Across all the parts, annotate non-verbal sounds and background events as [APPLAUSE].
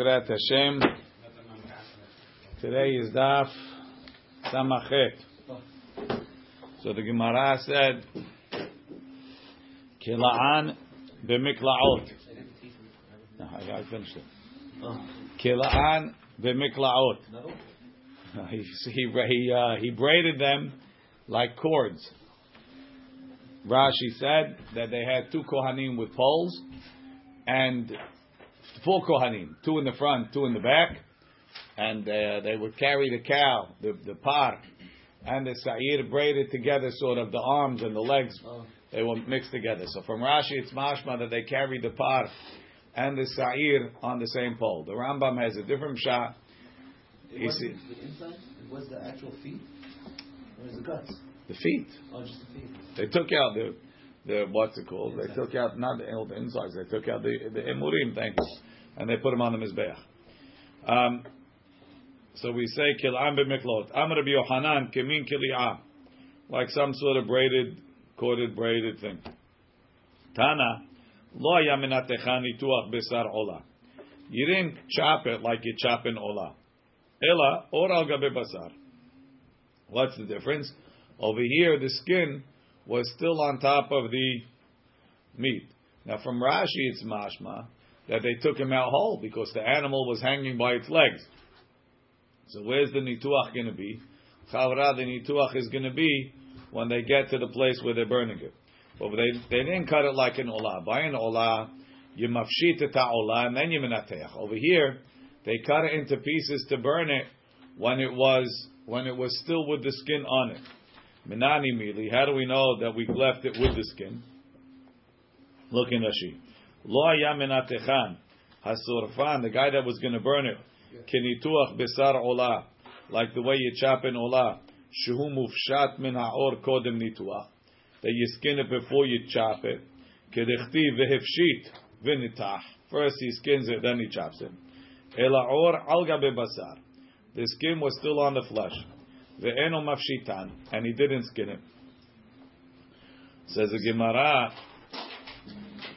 Bezrat Hashem. Today is Daf Samachet. So the Gemara said, Kila'an b'miklaot. No, I, I finished it. Kila'an b'miklaot. [LAUGHS] He he he, uh, he braided them like cords. Rashi said that they had two kohanim with poles and four kohanim, two in the front, two in the back, and uh, they would carry the cow, the the par, and the sa'ir braided together, sort of the arms and the legs. They were mixed together. So from Rashi, it's mashma that they carried the par and the sa'ir on the same pole. The Rambam has a different shot. It wasn't see- the inside? It was the actual feet? Or was the guts? The feet. Oh, just the feet. They took out the the what's it called? They took out not the, all the insides. They took out the the emurim. Thank you, and they put them on the mizbeach. Um, so we say kil'am b'miklot. Amr Rabbi Yohanan kemin kili'am, like some sort of braided, corded, braided thing. Tana lo haya minatecha nituach besar ola. You didn't chop it like you chop in ola. Ela or al gabe basar. What's the difference? Over here, the skin was still on top of the meat. Now, from Rashi, it's mashma that they took him out whole because the animal was hanging by its legs. So, where's the nituach going to be? Chavra, the nituach is going to be when they get to the place where they're burning it. But they, they didn't cut it like an olah. By an olah, you mafshit et olah and then you minateach. Over here, they cut it into pieces to burn it when it was when it was still with the skin on it. Minani mili. How do we know that we left it with the skin? Look in Rashi. Lo haya menatechan hasurfan, the guy that was going to burn it. Kinituach besar olah, like the way you chop in olah. Shehu mufshat min haor kodem nituach. That you skin it before you chop it. Kedechti vehefshit v'nitach. First he skins it, then he chops it. Ela or al gabe basar. The skin was still on the flesh. Ve'eno mafshitan, and he didn't skin it. Says the Gemara,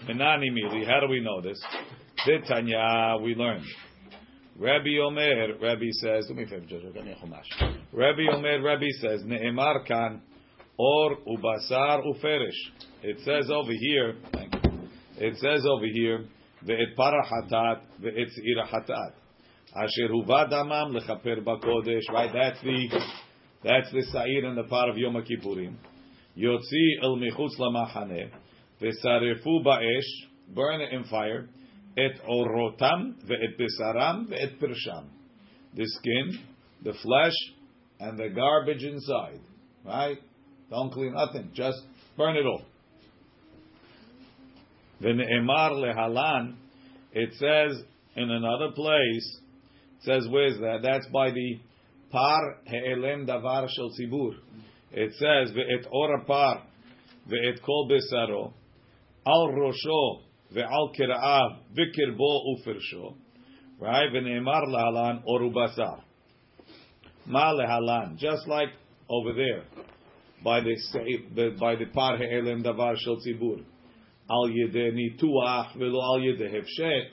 Menani mili. How do we know this? Tanya, we learned. Rabbi Omer, Rabbi says, do me a favor. Rabbi Omer, Rabbi says, Ne'emar kan, or ubasar uferish. It says over here, thank you. It says over here, ve'et para hatat, ve'et hatat. Asher huva damam lechaper bakodesh. Right, that's the that's the sa'ir in the part of Yom Kippurim. Yotzi el michutz lamachaneh. V'sarefu ba'esh. Burn it in fire. Et orotam ve'et besaram ve'et pirsham. The skin, the flesh, and the garbage inside. Right? Don't clean nothing. Just burn it all. V'ne'emar lehalan. It says in another place. It says where's that? That's by the par he'elem davar shel tzibur. It says ve'et ora par ve'et kol besaro al rosho ve'al kira'av v'kirbo ufirsho. Right? V'ne'emar lehalan oru basar. Ma lehalan. Just like over there by the by the par he'elem davar shel tzibur. Al yedeh nituach v'lo al yedeh hefshet.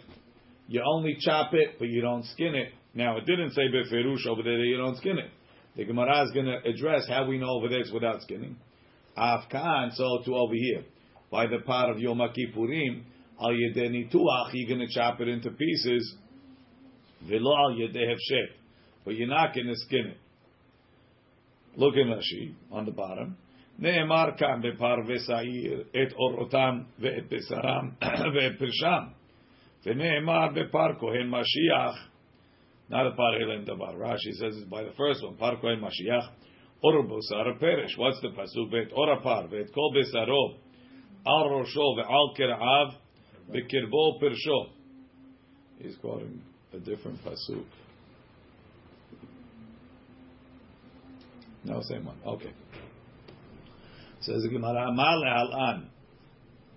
You only chop it, but you don't skin it. Now it didn't say beferush over there that you don't skin it. The Gemara is going to address how we know over there it's without skinning. Afkan, so to over here, by the part of Yom Kippurim, al yedeh nituach, you're going to chop it into pieces. V'lo al yedeh hefshet, but you're not going to skin it. Look in Rashi on the bottom. נאמר כאן בפרווה שעיר את אורותם ואת בשרם ואת פרשם. ונאמר בפר כהן משיח, not a par הלם דבר, Rashi says it's by the first one, פר כהן משיח, אור בשר פרש, what's the pasuk? ואת אור הפר ואת כל בשרו, al rosho ve'al kir'av ve'kirbo persho. He's quoting a different pasuk. No, same one. Okay. Says the Gemara, Amal Hal'an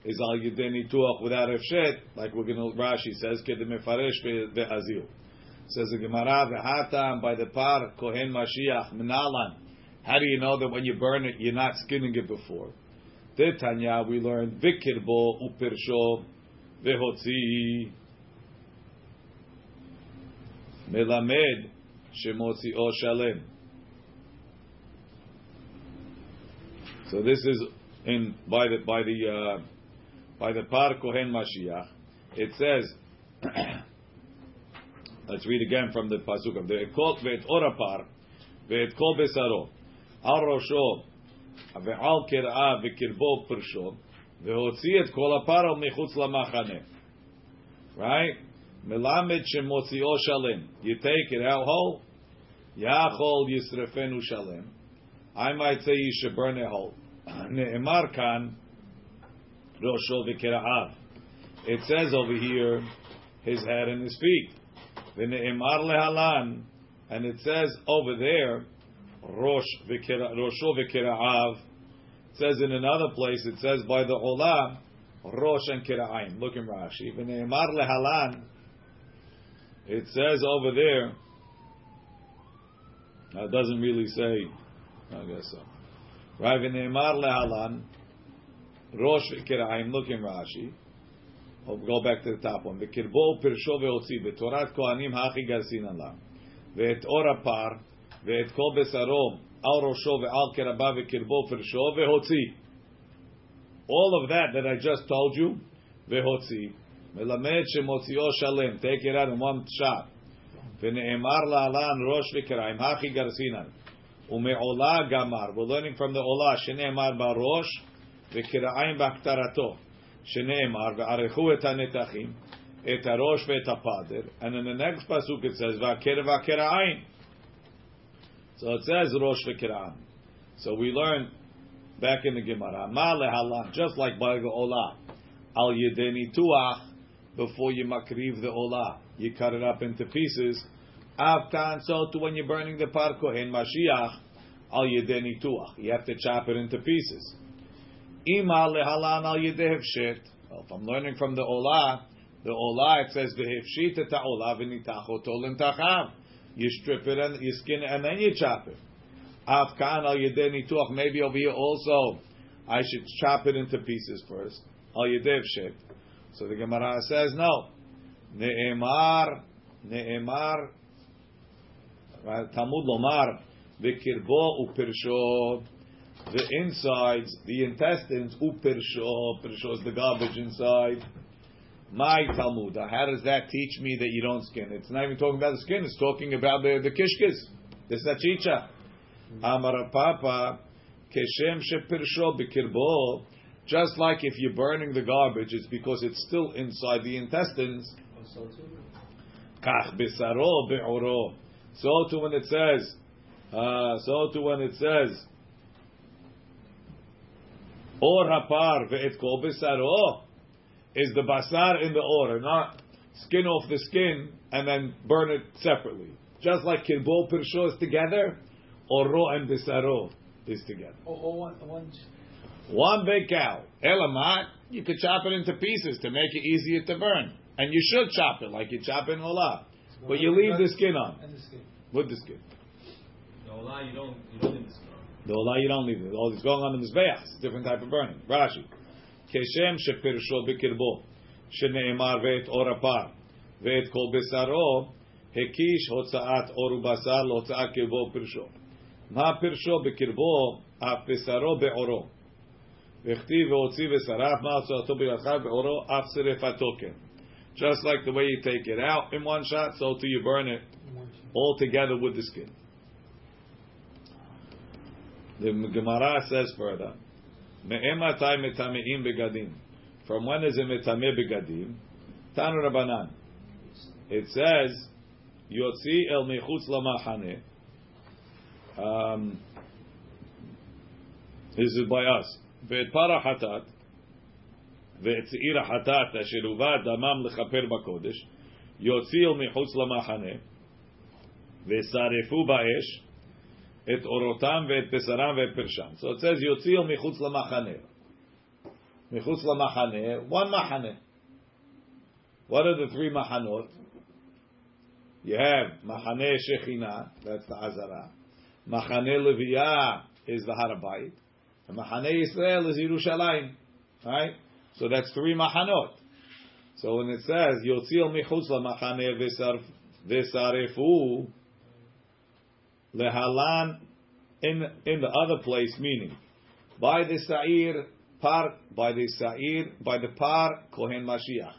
is al yideni tuach without refshet, like we're going to Rashi says kedemefaresh ve'azil. Says the Gemara ve'hatam by the par kohen mashiach minalan. How do you know that when you burn it, you're not skinning it before? Tanya, we learned vikirbo upirsho vehotzi Melamed shemotzio shalem. So this is in by the by the uh, by the Par Kohen Mashiach. It says, [CLEARS THROAT] let's read again from the pasuk of the Ekot ve'et orapar ve'et kol besaro al rosho kir'a ve'kirbo persho ve'hotzi et kol apar al michutz lamachane. Right? Melamed shemotzio shalem. You take it out whole. Yachol yisrefenu shalem. I might say you should burn it whole. Ne'emar kan rosho v'kera'av. It says over here his head and his feet. V'ne'emar lehalan. And it says over there rosho v'kera'av. It says in another place, it says by the olah, rosh and kira'aim. Look in Rashi. V'ne'emar lehalan. It says over there, it doesn't really say, I guess so. Right, v'ne'emar lehalan, rosh v'kira'im, look in Rashi. I'll go back to the top one. V'kirbo pirsho ve'otzi, v'torat kohanim hachi garsin Allah. Ve'et or apar, ve'et kol besaro, al rosho ve'al keraba v'kirbo pirsho ve'otzi. All of that that I just told you, ve'otzi. מלמד שמוציאו שלם, take it out in one shot. ונאמר להלן ראש וקריים, הכי גרסינן. ומעולה גמר, we're learning from the עולה, שנאמר בראש, וקריים בהכתרתו. שנאמר, וערכו את הנתחים, את הראש ואת הפדר. And in the next pasuk it says, והקרב והקריים. So it says Rosh v'Kiran. So we learn back in the Gemara, Ma lehalan, just like Barga Ola, Al Yedeni Tuach, before you makriv the Ola, you cut it up into pieces. Avkan, so to when you're burning the par in Mashiach, Al Yedeni Tuach, you have to chop it into pieces. Imal lehalan Al Yedev Shirt, if I'm learning from the Ola, the Ola, it says, V'hevshita ta'ola v'nitachoto l'entachav. You strip it and you skin it and then you chop it. Avkan al yedei nituach. Maybe over here also, I should chop it into pieces first. Al yedei hefshet. So the Gemara says no. Ne'emar, ne'emar, Talmud lomar, v'kirbo upirsho, the insides, the intestines, upirsho, pirsho is the garbage inside. My Talmud, how does that teach me that you don't skin? It's not even talking about the skin, it's talking about the, the kishkis, the sachicha. Amar Papa, keshem shepirsho b'kirbo, just like if you're burning the garbage, it's because it's still inside the intestines. Kach be'oro. So too when it says, uh, so too when it says, or hapar ve'et kol besaro, is the basar in the or, not skin off the skin and then burn it separately. Just like kirbo pirsho is together, oro and besaro is together. Or, or one, one one big cow. Elamat, you could chop it into pieces to make it easier to burn. And you should chop it like you chop in olah. But you leave the skin on. and the skin. With the skin. The olah you don't you don't need the skin. The olah you don't leave it. All it's going on the mizbeach. It's a different type of burning. Rashi. Keshem shepirsho bikirbo. Shene'emar ve'et or apar. Ve'et kol besaro. Hekish hotzaat oru basar lotza'at kirbo pirsho. Ma pirsho bikirbo. Af besaro be'oro. וכתיב והוציא ושרף מה הוצאתו בגללך ואורו אף שרפתו כן. Just like the way you take it out in one shot, so too you burn it all together with the skin. The Gemara says further, Me'ematai metame'im begadim. From when is it metame begadim? Tanu Rabbanan. It says, Yotzi el mechutz lamachane. Um, this is by us. ואת פר החטאת ואת שעיר החטאת אשר הובא דמם לכפר בקודש יוציאו מחוץ למחנה ושרפו באש את אורותם ואת בשרם ואת פרשם. So it says יוציאו מחוץ למחנה. מחוץ למחנה, one מחנה. What are the three מחנות? You have מחנה שכינה, that's the Azara. מחנה לוויה is the Harabait. And Mahane Yisrael is Yerushalayim, right? So that's three Mahanot. So when it says Yotzil Michutz LaMachane V'sarefu lehalan in in the other place, meaning by the sa'ir par by the sa'ir by the par kohen mashiach,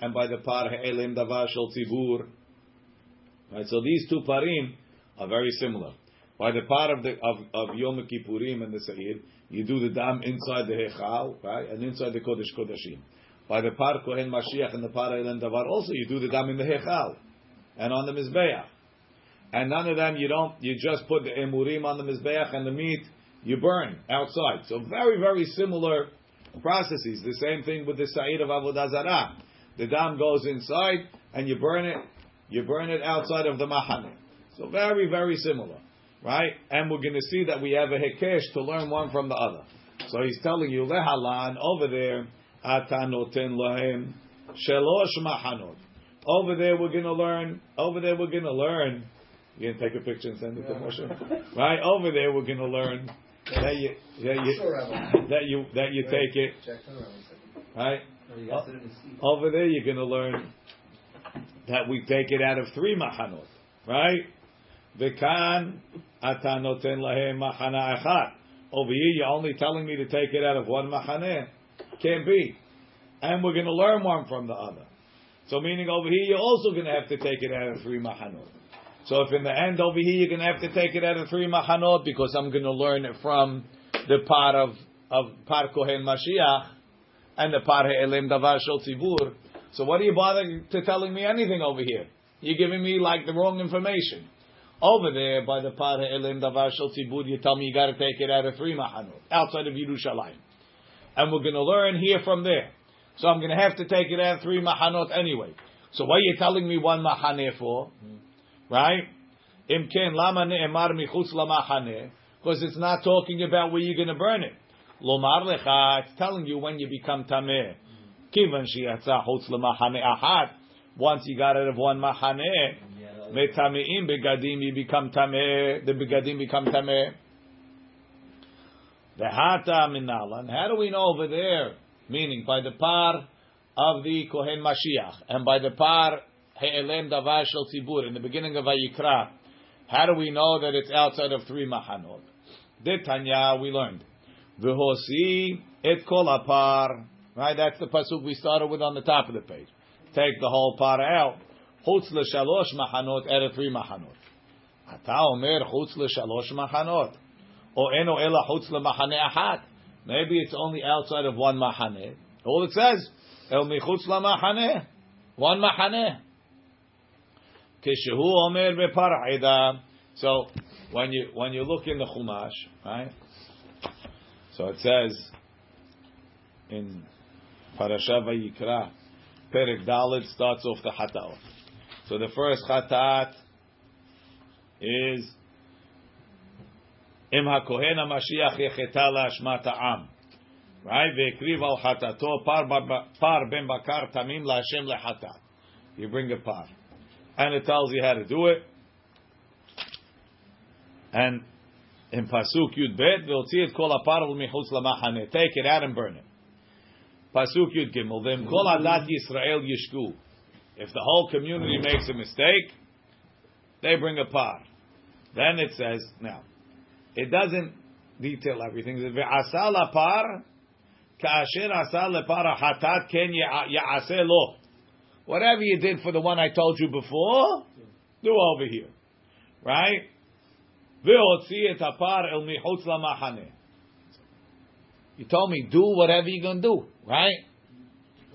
and by the par he'elim davar shel tzibur. Right, so these two parim are very similar. By the part of the of, of Yom Kippurim and the Sa'ir, you do the dam inside the Hechal, right, and inside the Kodesh Kodashim. By the part Kohen Mashiach and the part Elen Davar, also you do the dam in the Hechal and on the Mizbeach. And none of them you don't. You just put the emurim on the mizbeach and the meat you burn outside. So very very similar processes. The same thing with the sa'id of avodah zarah. The dam goes inside and you burn it. You burn it outside of the mahane. So very very similar, right? And we're going to see that we have a hekesh to learn one from the other. So he's telling you lehalan over there atanoten lahem shelosh mahanot. Over there we're going to learn. Over there we're going to learn. You can take a picture and send it to Moshe. [LAUGHS] Right over there, we're going to learn that you that you Sure, that you that you take it Check, turn around a second. right. No, you gotta sit in the seat. Over there, you're going to learn that we take it out of three machanot, right? V'kan ata noten lahem machana echad. Over here, you're only telling me to take it out of one machaneh. Can't be. And we're going to learn one from the other. So meaning over here, you're also going to have to take it out of three machanot. So if in the end over here, you're going to have to take it out of three machanot because I'm going to learn it from the part of, of Par Kohen Mashiach and the Par Elim Davar Shel Tzibur. So what are you bothering to telling me anything over here? You're giving me like the wrong information. Over there, by the Par Elim Davar Shel Tzibur, you tell me you got to take it out of three machanot outside of Yerushalayim, and we're going to learn here from there. So I'm going to have to take it out of three machanot anyway. So what are you telling me one machaneh for? Hmm. Right? Imken lama ne'emar michutz lamachaneh because it's not talking about where you're going to burn it. Lomar lecha, it's telling you when you become tameh. Kivan sheyatza chutz lamachaneh ahad. Once you got out of one machaneh, metameim begadim, you become tameh. The begadim become tameh. The hata minalan. How do we know over there? Meaning by the par of the Kohen Mashiach and by the par Davar Shel in the beginning of Vayikra. How do we know that it's outside of three machanot? Tanya we learned. V'hosi et kol apar. Right, that's the pasuk we started with on the top of the page. Take the whole par out. Chutz l'shalosh machanot out of three machanot. Ata omer chutz l'shalosh machanot. O eno ela chutz l'machane achat. Maybe it's only outside of one machaneh. All it says, el michutz l'machaneh. One machaneh. Kishehu omer bepar'ida. So when you when you look in the Chumash, right? So it says in Parasha Vayikra, Perek Dalet starts off the Hataot. So the first Chatat is Im HaKohen HaMashiach Yecheta Lashmat Ha'am. Right? Ve'ekriv al Hatato par, ben bakar tamim la'Hashem le'chatat. You bring a par. And it tells you how to do it. And in Pasuk Yud Bet, ve'otzi et kol apar michutz lamachane. Take it out and burn it. Pasuk Yud Gimel, v'im kol adat Yisrael yishku. If the whole community makes a mistake, they bring a par. Then it says, now, it doesn't detail everything. It says, Ve'asa la par, ka'asher asa le par hatat ken ya'ase lo. Whatever you did for the one I told you before, do over here. Right? You told me, do whatever you're going to do. Right?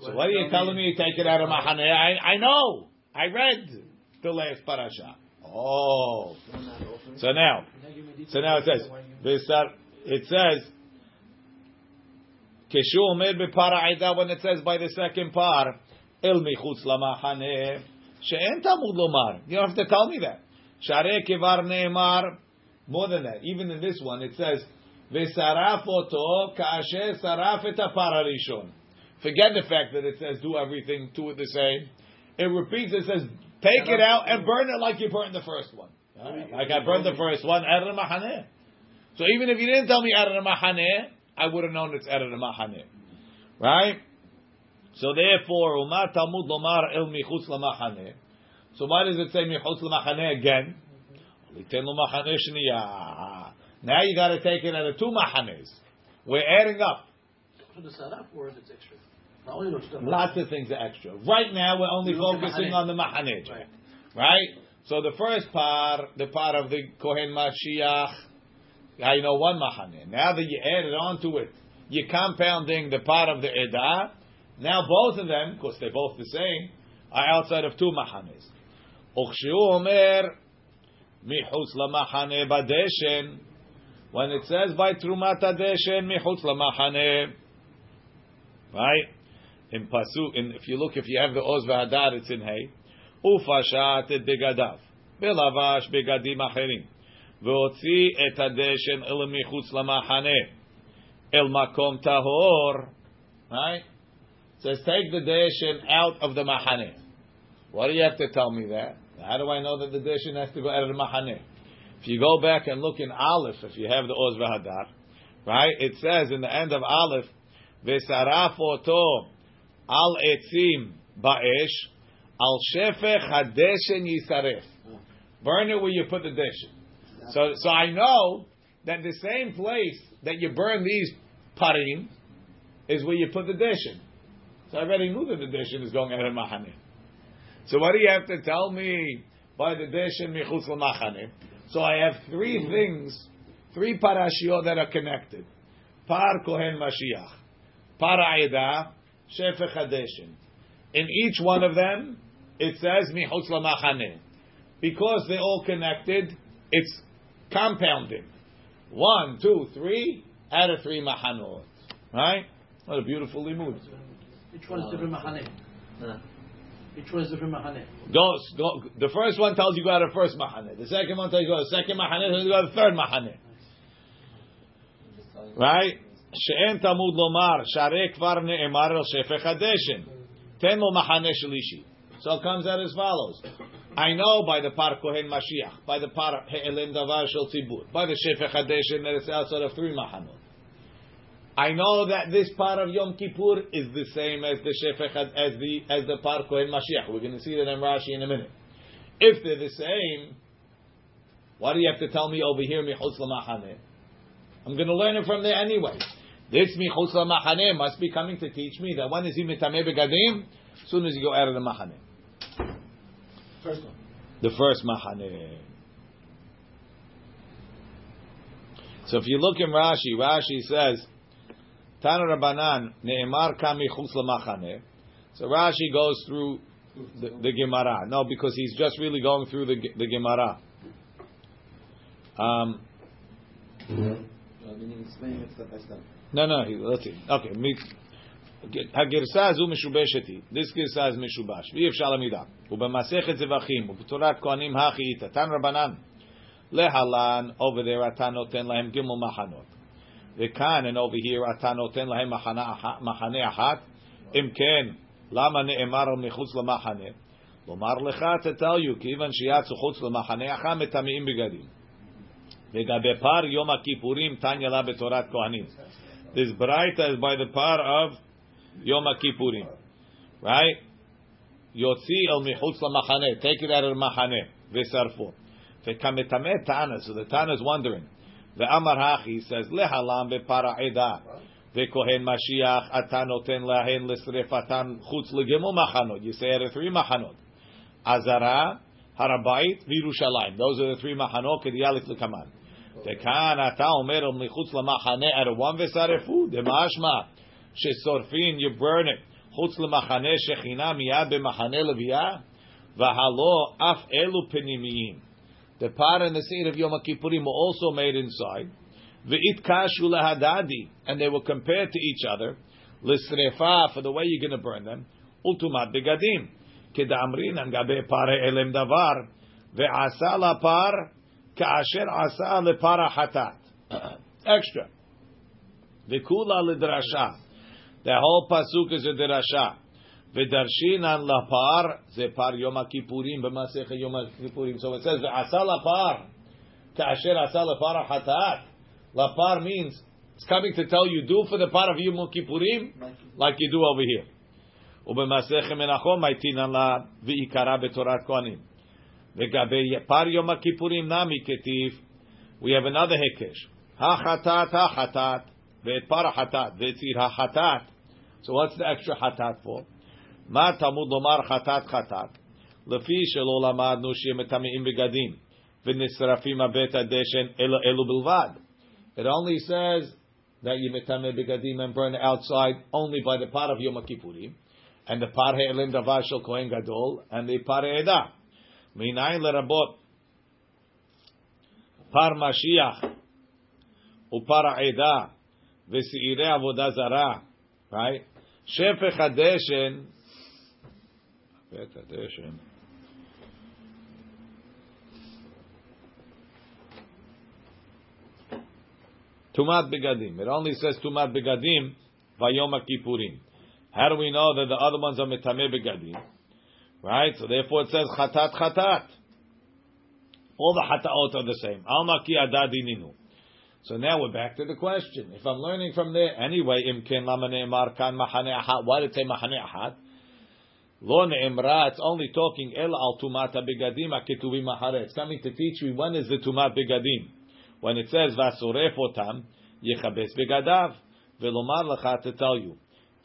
So what are you telling me? Take it out of Mahane? I, I know. I read the last parasha. Oh. So now, so now it says, it says, when it says by the second par, el michutz lamachane, she'en tamud lomar. You don't have to tell me that. Share kevar ne'emar, more than that. Even in this one, it says, oto ka'asher saraf et hapara rishon. Forget the fact that it says do everything to it the same. It repeats. It says take it out and burn it like you burned the first one. Like I burned the first one, Erer Mahaneh. So even if you didn't tell me Erer Mahaneh, I would have known it's Erer Mahaneh. Right? So therefore, Umar Talmud Lomar El Michutz Lamahaneh. So why does it say michutz lemachane again? Litin lemachane shniyah. Now you got to take it out of two machanes. We're adding up. For the saraf, or is it extra? Not only those stuff. Lots of things are extra. Right now, we're only focusing on the Mahane. Right. Right? So the first part, the part of the Kohen Mashiach, I know one Mahane. Now that you added on to it, you're compounding the part of the Edah. Now both of them, because they're both the same, are outside of two Mahanes. When it says by Trumat Adeshen, Michutz LaMachane. Right? in pasu in if you look if you have the oz v'hadar it's in hay ufashat et begadav belavash begadim acherim veotzi et hadeshen el michutz lamachane el makom tahor right says, take the Daishin out of the Mahane. Why do you have to tell me that? How do I know that the Daishin has to go out of the Mahane? If you go back and look in Aleph, if you have the Oz Vahadar, right, it says in the end of Aleph, Vesaraf oto al etzim ba'esh al shefech hadeshen yisaref. Burn it where you put the dish. So, so I know that the same place that you burn these parim is where you put the dish in. So I already knew that the deshen is going out of Mahane. So what do you have to tell me by the deshen michutz Mahane? So I have three things, three parashiot that are connected. Par Kohen Mashiach. Para'ida, Shefech Hadeshin. In each one of them, it says Michutz Lamachane. Because they're all connected, it's compounding. One, two, three, out of three Machanot. Right? What a beautiful limud. Which one is different mahane? Which one is different mahane? Go, go, the first one tells you go to the first Mahane. The second one tells you go to the second Mahane. The third go to the third Mahane. Right? שאין תמוד לומר, שהרי כבר נאמר על שפך הדשן. תן לו מחנה שלישי. So it comes out as follows. I know by the par Kohen Mashiach, by the par He'elim Davar Shel Tzibur, by the Shefech HaDeshen that it's outside of three Machanot. I know that this part of Yom Kippur is the same as the Shefech as the as the par Kohen Mashiach. We're going to see that in Rashi in a minute. If they're the same, why do you have to tell me over here Michutz Lamachane? I'm going to learn it from there anyway. This Michutz Lamachane must be coming to teach me that when is he mitameh begadim? As soon as you go out of the Machane. First one. The first Mahane. So if you look in Rashi, Rashi says, Tana Rabbanan, Ne'emar kami chutz Machane. So Rashi goes through the, the Gemara. No, because he's just really going through the, the Gemara. Um, no, no, he, let's see. Okay, me, הגרסה הזו משובשת היא, this גרסה is משובש, ואי אפשר למידה. ובמסכת זבחים, ובתורת כהנים הכי איתה, תן רבנן, להלן, over there אתה נותן להם גימל מחנות. וכאן, and over here, אתה נותן להם מחנה, אח- מחנה אחת, אם כן, למה נאמר מחוץ למחנה? לומר לך, to tell you, כיוון שיצאו חוץ למחנה אחד, מטמאים בגדים. לגבי פר יום הכיפורים, תניא לה בתורת כהנים. This braita is by the par of Yom Kippurim, right? Yotzi el michutz lamachane, take it out of the machane, v'sarfu. V'kametame tana, so the tana is wondering. Ve'amar hachi says lehalam be'para eda. Ve'kohen Mashiach ata noten lahen l'srefatan chutz legimel machanot. You say out of three machanot. Azara, Harabait, Virushalayim. Those are the three machanot kediyalik l'kaman. וכאן אתה אומר מחוץ למחנה out of one ושרפו, דמשמע ששורפין, you burn it, חוץ למחנה שכינה מיד במחנה לוויה, והלא אף אלו פנימיים. The par and the seed of Yom Kippurim were also made inside. Ve'it kashu and they were compared to each other. Lisrefa, for the way you're going to burn them. Ultumat begadim. Kedamrin and gabe pare elem davar. Ve'asa la par, ka'asher asa hatat. [CLEARS THROAT] Extra. Ve'kula lederasha. The whole pasuk is a drasha. ודרשינן לפר, זה פר יום הכיפורים, במסכת יום הכיפורים. So it says, ועשה לפר, כאשר עשה לפר החטאת. לפר means, it's coming to tell you, do for the par of Yom Kippurim, like you do over here. ובמסכת מנחום הייתינן לה ועיקרה בתורת כהנים. לגבי פר יום הכיפורים נמי כתיב, we have another היקש. החטאת החטאת, ואת פר החטאת, ואת ציר החטאת. So what's the extra חטאת for? מה תלמוד לומר חטאת חטאת? לפי שלא למדנו שהם מטמאים בגדים ונשרפים הבית הדשן אלו אלו בלבד. It only says that you metame begadim and burn outside only by the part of Yom Kippurim, and the par he'elim davar shel kohen gadol, and the par eda. Minayin lerabot par mashiach upar eda v'seirei avodah zara, right? Shefech hadeshen, bet hadeshen. Tumat begadim. It only says tumat begadim vayom kippurim. How do we know that the other ones are metame begadim? Right. So therefore it says chatat chatat. All the hataot are the same. Alma ki adadininu. So now we're back to the question. If I'm learning from there anyway, imken lama ne'emar kan mahane ahat. Why did it say mahane ahat? Lo ne'emra. It's only talking el al tumat begadim aketuvim. It's coming to teach me when is the tumat begadim when it says vasoref otam yechabes begadav velomar lecha to tell you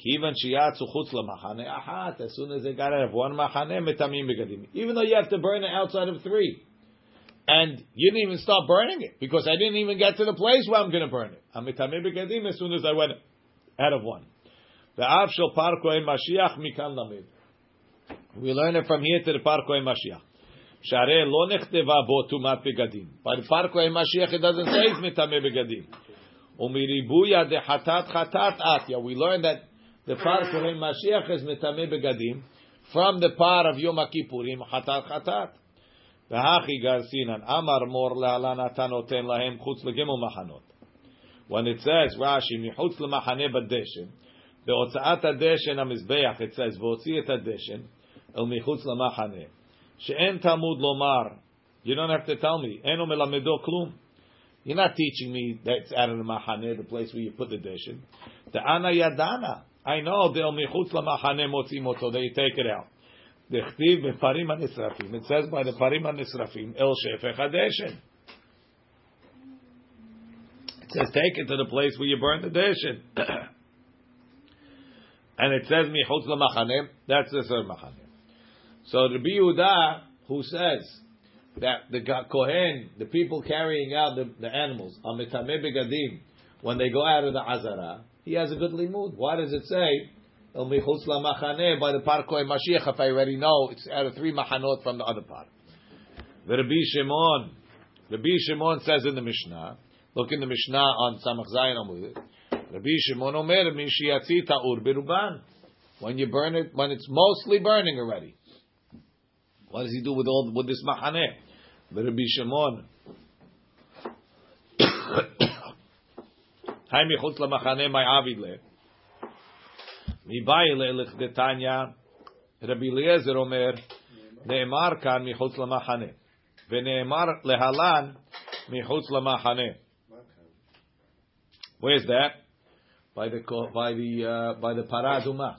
ahat as soon as they got out of one machane metamim begadim even though you have to burn it outside of three and you didn't even start burning it because I didn't even get to the place where I'm going to burn it. I'm begadim as soon as I went out of one. The shel par kohen mashiach mikan lamid. We learn it from here to the par kohen mashiach. שהרי לא נכתבה בו טומאת בגדים. בפרקו עם משיח it doesn't say it's מטמא בגדים. ומריבויה דחטאת חטאת אתיה. We learn that the פרקו עם משיח is מטמא בגדים from the part of יום הכיפורים חטאת חטאת. והכי גרסינן אמר מור להלן אתה נותן להם חוץ לגימו מחנות. When it says רש"י מחוץ למחנה בדשן, בהוצאת הדשן המזבח it says והוציא את הדשן אל מחוץ למחנה. שאין תלמוד לומר, you don't have to tell me, אינו מלמדו כלום. You're not teaching me that it's out of the mahane, the place where you put the dishon. The ana yadana. I know they'll michutz lamachane motzim oto. They take it out. Dechtiv beparim hanisrafim. It says by the parim hanisrafim el shefech hadeshen. It says take it to the place where you burn the dishon. [COUGHS] and it says michutz lamachane. That's the third machane. So the Yehuda, who says that the Kohen, the people carrying out the, the animals, are mitameh begadim, when they go out of the Azara, he has a good limud. Why does it say, El michutz machane by the par Kohen Mashiach, if I already know, it's out of three machanot from the other part. The Rabbi Shimon, Rabbi Shimon says in the Mishnah, look in the Mishnah on Samach Zayin Amud, Rabbi Shimon Omer, Mishiyatzi ta'ur beruban. When you burn it, when it's mostly burning already. What does he do with all with this machane? Rabbi Shimon. [COUGHS] Hay michutz lamachane my avid le. Mi bay le lechdetanya. Rabbi Eliezer omer נאמר כאן מחוץ למחנה, ונאמר להלן מחוץ למחנה. Where's that? By the by the uh, by the paraduma.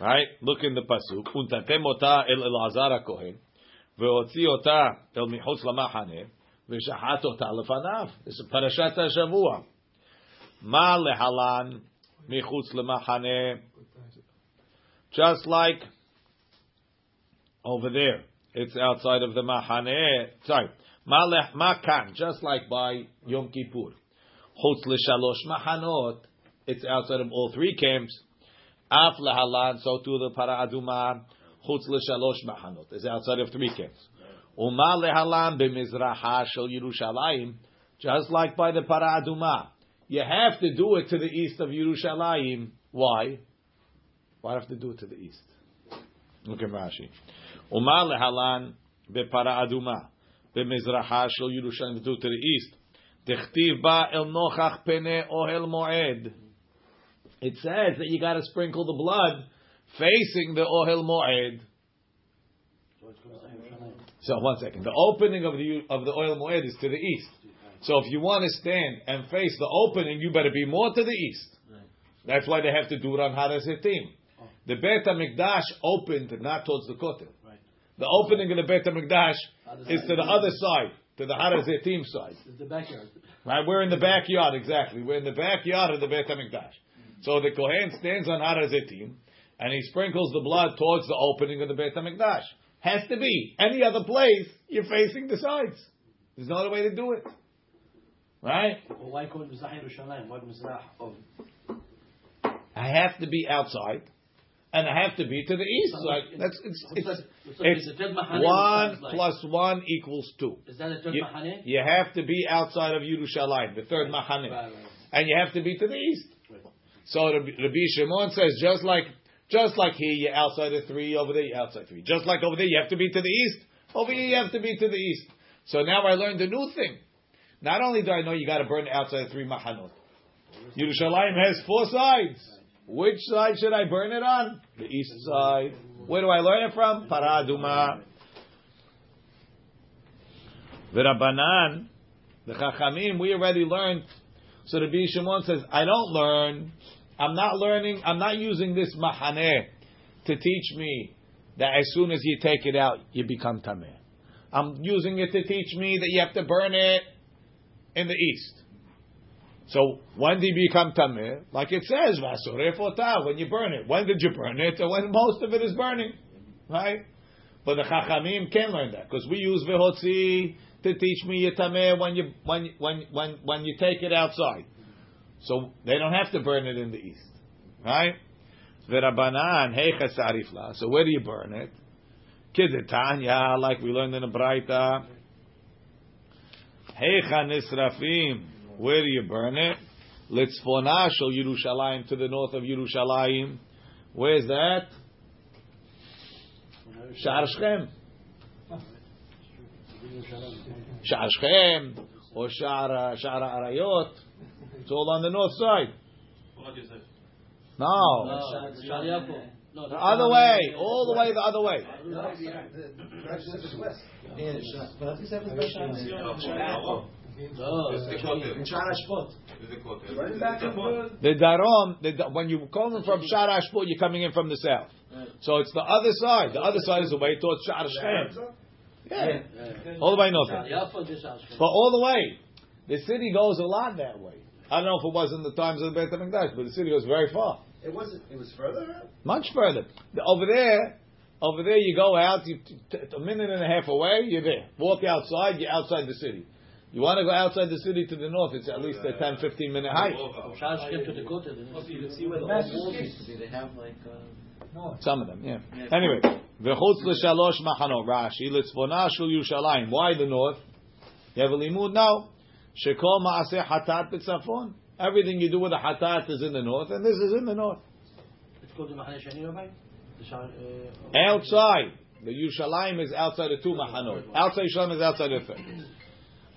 Right? Look in the pasuk. Untatem ota el Elazar kohen, veotzi ota el michutz lamachane, v'shachat ota lefanav. This is parashat hashavua. Ma lehalan michutz lamachane. Just like over there, it's outside of the mahane. Sorry, ma leh ma kan. Just like by Yom Kippur, chutz l'shalosh machanot. It's outside of all three camps. Af lehalan, so too the para aduma, chutz l'shalosh machanot. is outside of three camps. Uma lehalan b'mizraha shel Yerushalayim, just like by the para aduma. You have to do it to the east of Yerushalayim. Why? Why have to do it to the east? Look at Rashi. Uma lehalan b'para aduma b'mizraha shel Yerushalayim, to to the east. Techtiv ba el nochach pene ohel moed. It says that you got to sprinkle the blood facing the Ohel Moed. So one second. The opening of the of the Ohel Moed is to the east. So if you want to stand and face the opening, you better be more to the east. That's why they have to do it on Harasetim. The Beit HaMikdash opened not towards the Kotel. Right. The opening of the Beit HaMikdash is to the other side, to the Har Zetim side. It's the backyard. Right? We're in the backyard, exactly. We're in the backyard of the Beit HaMikdash. So the Kohen stands on Har and he sprinkles the blood towards the opening of the Beit HaMikdash. Has to be. Any other place, you're facing the sides. There's no other way to do it. Right? Well, why call Mizrah Yerushalayim? Why Mizrah of? I have to be outside, and I have to be to the east side. That's it's it's, it's a third Mahane, one which sounds like- plus one equals two. Is that a third You, Mahane? you have to be outside of Yerushalayim, the third Mahane, Right, right. and you have to be to the east. So Rabbi Rabbi Shimon says, just like just like here, you're outside of three. Over there, you're outside three. Just like over there, you have to be to the east. Over here, you have to be to the east. So now I learned a new thing. Not only do I know you got to burn outside of three Mahanot, Yerushalayim has four sides. Which side should I burn it on? The east side. Where do I learn it from? Paraduma. V'Rabbanan, the Chachamim, we already learned. So Rabbi Shimon says, I don't learn. I'm not learning. I'm not using this mahaneh to teach me that as soon as you take it out, you become tameh. I'm using it to teach me that you have to burn it in the east. So when do you become tameh? Like it says, "Vasoref when you burn it. When did you burn it? When most of it is burning, right? But the chachamim can't learn that because we use vehotzi to teach me yitameh when you when when when when you take it outside. So they don't have to burn it in the east, right? V'rabanan heicha sarifla. So where do you burn it? Kidetanya, like we learned in the Braita. Heicha nisrafim. Where do you burn it? Litzfona shel Yerushalayim to the north of Yerushalayim. Where's that? Sha'ar Shechem. Sha'ar Shechem or Sha'ar Sha'ar Arayot. It's all on the north side. What you said? No, No, Sha'ar Yaakov. No, the other way, all the way the other way. The Darom, the, when you come from Sha'ar HaAshpot, you're coming in from the south. Mm. So it's the other side. The other side is the way towards Sha'ar Shechem. Yeah, all the way north. Sha'ar Yaakov, just Sha'ar Shechem. But all the way, the city goes a lot that way. I don't know if it was in the times of the Beit HaMikdash, but the city was very far. It wasn't. It was further out. Much further. The- Over there, over there you go out, you, t- t- a minute and a half away, you're there. Walk outside, you're outside the city. You want to go outside the city to the north, it's at least a 10, 15 minute hike. From Sha'ar to the Kotel. you can see where the walls used to be. They have like. Uh, Some of them, yeah. Anyway, v'chutz l'shalosh machanot, Rashi, litzvona shul Yerushalayim. Why the north? You have a limud now. Shekol ma'aseh hatat b'tzafon. Everything you do with a hatat is in the north, and this is in the north. It's called the Mahane Sheni, Rabbi? The Sha'ar, uh, Outside. The Yerushalayim is outside the two machanot. Outside Yerushalayim is outside the third.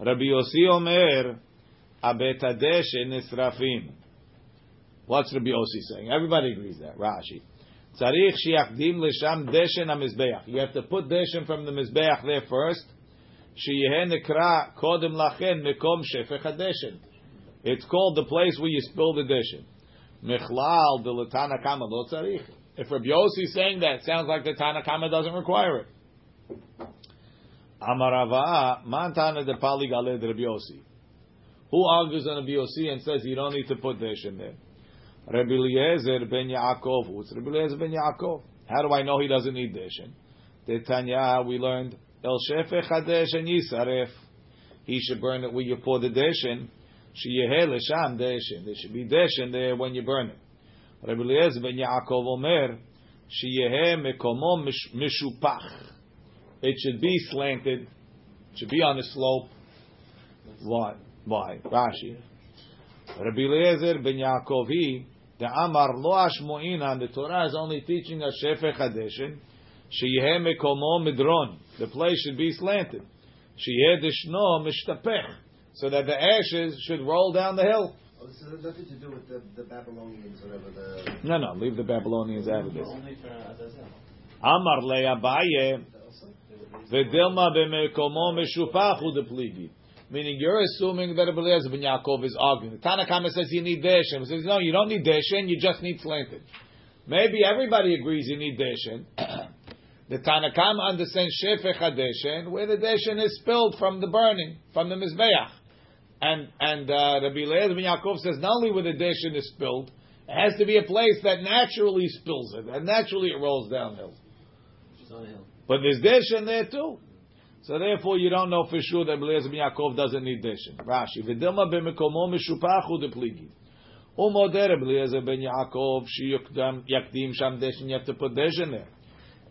Rabbi Yossi Omer, abetadeshe nisrafim. What's Rabbi Yossi saying? Everybody agrees that. Rashi. Tzarich shiachdim lesham deshen hamizbeach. You have to put deshen from the mizbeach there first. Sheyeh nekra kodem lachen mekom shefech hadeshen. It's called the place where you spill the deshen. Mechlal de kama lo tzarich. If Rabbi Yossi is saying that, sounds like the Tanakama doesn't require it. Amarava, Mantana de Pali Gale de Rabbi Yossi. Who argues on Rabbi Yossi and says you don't need to put dish in there? Rabbi Eliezer ben Yaakov. Who's Rabbi Eliezer ben Yaakov? How do I know he doesn't need dish in? The Tanya, we learned, El Shefech HaDesh and Yisaref. He should burn it where you pour the dish in. Sheyeheh l'sham dish in. There should be dish in there when you burn it. Rabbi Eliezer ben Yaakov Omer, Sheyeheh mekomo mish- mishupach. It should be slanted. It should be on the slope. Why? Why? Rashi. Rabbi Eliezer ben Yaakov he the Amar lo ashmoinan. The Torah is only teaching us shefech hadeshin. Sheyeh mekomo midron. The place should be slanted. Sheyeh deshno mishtapech. So that the ashes should roll down the hill. Oh, this has nothing to do with the, the Babylonians, whatever the. No, no, leave the Babylonians out of this. only for Azazel. Amar le Abaye. V'dilma b'mekomo mishupachu depligi. Meaning you're assuming that Eliezer ben Yaakov is arguing. The Tanakama says you need deshen. He says no, you don't need deshen. You just need slanted. Maybe everybody agrees you need deshin. [COUGHS] the Tanakam understands shefech hadeshin, where the deshin is spilled from the burning, from the mizbeach. And and uh, Rabbi Eliezer ben Yaakov says not only where the deshin is spilled, it has to be a place that naturally spills it, and naturally it rolls downhill. It's a hill. But there's deshin there too. So therefore, you don't know for sure that Eliezer ben Yaakov doesn't need deshin. Rashi, v'dilma b'mekomo mishupachu depligi. Umoder Eliezer ben Yaakov sheyukdam yakdim sham deshin. You have to put deshin there.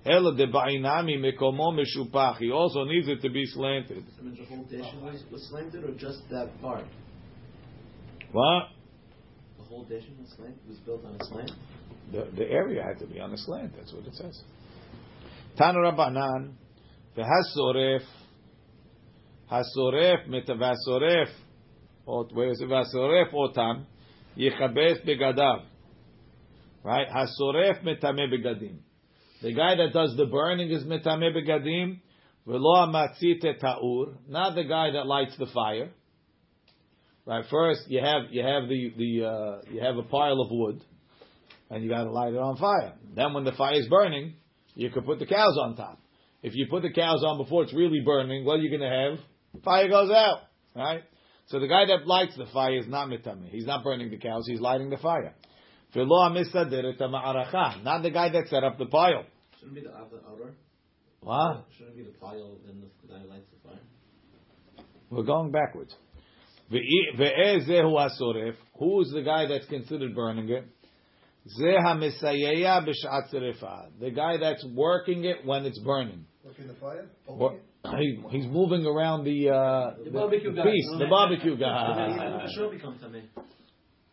Ela de ba'inami mekomo mishupach. He also needs it to be slanted. I mean, the whole dish was, was slanted or just that part? What? The whole dish was slanted, was built on a slant? The, the area had to be on a slant. That's what it says. Tana Rabbanan, v'hasoref, hasoref it? Vasoref otam, yichabes begadav. Right? Hasoref metame begadim. The guy that does the burning is metame begadim, v'lo amatzite ta'ur. Not the guy that lights the fire. Right? First, you have you have the the uh, you have a pile of wood and you got to light it on fire. Then when the fire is burning, you could put the cows on top. If you put the cows on before it's really burning, what are you going to have? Fire goes out, right? So the guy that lights the fire is not mitame. He's not burning the cows. He's lighting the fire. Not the guy that set up the pile. Shouldn't be the outer. What? Shouldn't be the pile and the guy who lights the fire. We're going backwards. Ve'ezehu asoref. Who is the guy that's considered burning it? The guy that's working it when it's burning. Working the fire? Or- he, he's moving around the, uh, The barbecue guy. piece, the barbecue guy. [LAUGHS] sure become tamei.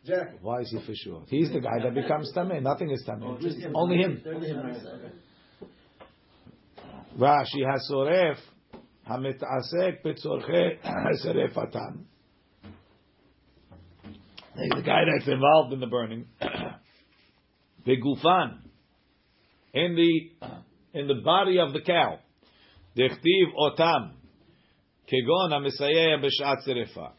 Jack. Why is he for sure? He's the guy that becomes tameh. Nothing is tameh. Only him. Only him. Rashi hasoref hamitasek betzorche serefatam. He's the guy that's involved in the burning. Begufan in the in the body of the cow. Dechtiv otam kegon hamisayeh b'shat serefa.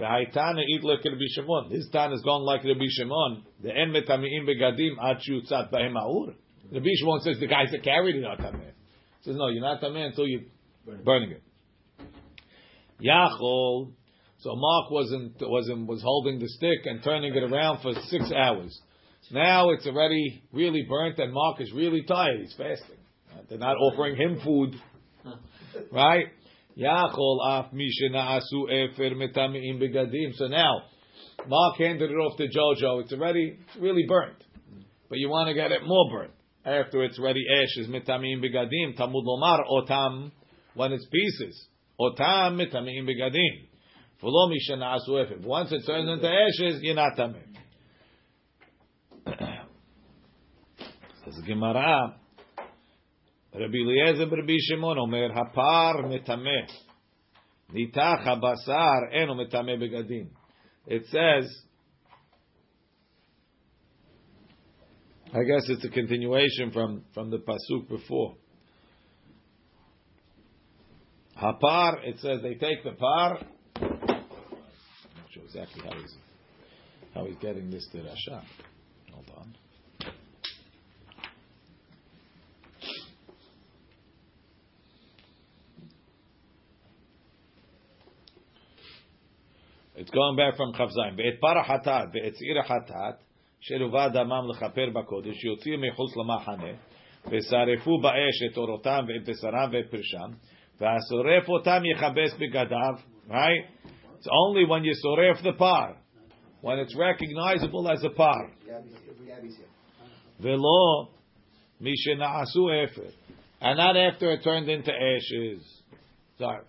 V'haitana eat like Rabbi Shimon. His tan is gone like Rabbi Shimon. The en metamiim begadim ad shutzat b'hem ha'ur. Rabbi Shimon says the guys that carried it are tameh. He says no, you're not tameh until you burning it. Yachol. So Mark wasn't wasn't was holding the stick and turning it around for six hours. Now it's already really burnt, and Mark is really tired. He's fasting. They're not offering him food, [LAUGHS] right? Yachol af asu efer begadim. So now Mark handed it off to Jojo. It's already it's really burnt, but you want to get it more burnt after it's ready ashes. Metamiim begadim tamud lomar otam when it's pieces. Otam metamiim begadim. V'lo asu efer. Once it turns into ashes, you're not tamim. Says Gemara. Rabbi Eliezer Rabbi Shimon Omer Hapar metameh Nitach habasar eno metameh begadim. It says, I guess it's a continuation from from the pasuk before. Hapar, it says they take the par. I'm not sure exactly how he's how he's getting this to Rasha. Hold on. It's going back from Chavzaim. ואת פר החטאת ואת שעיר החטאת, שלווה דמם לכפר בקודש, יוציאו מחוץ למחנה, ושרפו באש את אורותם ואת בשרם ואת פרשם, והשורף אותם יכבס בגדיו, right? It's only when you שורף the par, when it's recognizable as a par. Gabby's, Gabby's here. ולא מי שנעשו אפר. And not after it turned into ashes. Sorry.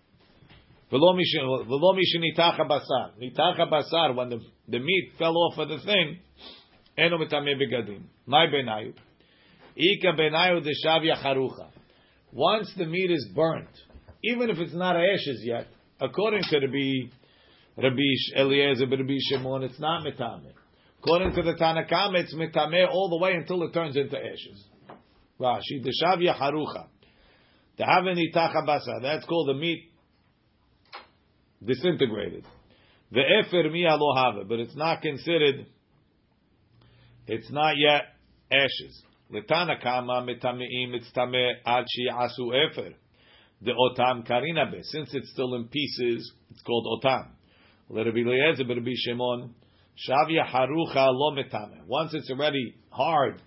V'lo mishenitacha basar. Nitacha basar, when the, the meat fell off of the thing, eno mitame begadim. My benayu. Ika benayu deshav yacharucha. Once the meat is burnt, even if it's not ashes yet, according to Rabbi, Rabbi Eliezer, Rabbi Shimon, it's not mitame. According to the Tanakam, it's mitame all the way until it turns into ashes. Rashi, deshavya harucha. That's called the meat disintegrated. The efer miya lo but it's not considered. It's not yet ashes. Letana kama metameim it's tameh ad asu efer. The otam karina be. Since it's still in pieces, it's called otam. Be Eliezer, be Shimon. Shavya harucha lo metame. Once it's already hard,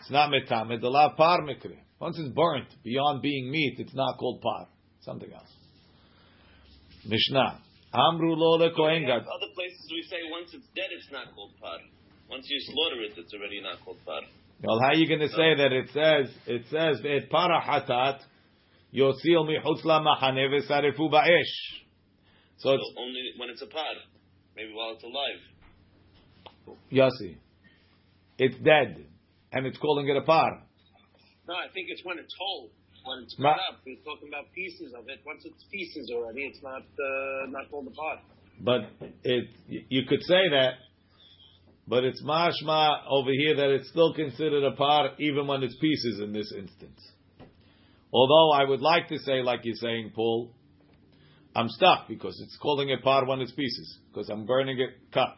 it's not metame. The la par mikre. Once it's burnt beyond being meat, it's not called par. Something else. Mishnah. Amru lo le kohen We gad. Other places we say once it's dead, it's not called par. Once you slaughter it, it's already not called par. Well, how are you going to say that it says it says et para hatat yosil michutz la machane v'sarefu ba'esh. So So it's only when it's a par, maybe while it's alive. Yossi. It's dead, and it's calling it a par. No, I think it's when it's whole. When it's cut up, we're talking about pieces of it. Once it's pieces already, it's not uh, not called a par. But it you could say that, but it's mashma over here that it's still considered a part even when it's pieces in this instance. Although I would like to say, like you're saying, Paul, I'm stuck because it's calling it part when it's pieces because I'm burning it cut.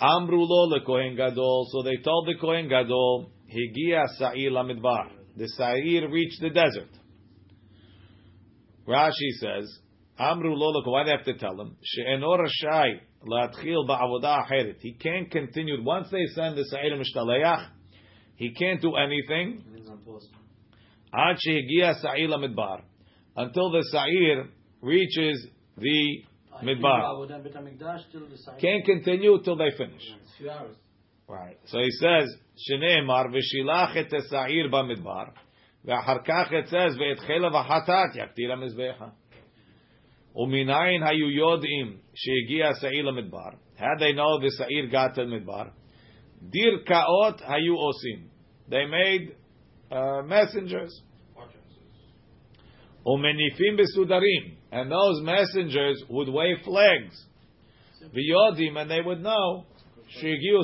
Amru lo le kohen gadol. So they told the kohen gadol, higia sa'ir lamidbar the Sair reached the desert. Rashi says, Amru lolok, why do I have to tell him? She'enor shai la'atchil ba'avodah acheret. He can't continue. Once they send the Sair Mishtaleach, he can't do anything. Ad she'higia Sa'ir midbar. Until the Sair reaches the midbar. Can't continue till they finish. It's a few hours. Right. So he says, שנאמר, ושילח את השעיר במדבר, ואחר כך it says, ואת חלב החטאת יקטיר המזבח. ומנין היו יודעים שהגיע השעיר למדבר? How they know the שעיר got to המדבר? דירקאות היו עושים. They made uh, messengers. ומניפים בסודרים. And those messengers would wave flags. ויודעים, and they would know, Shegiu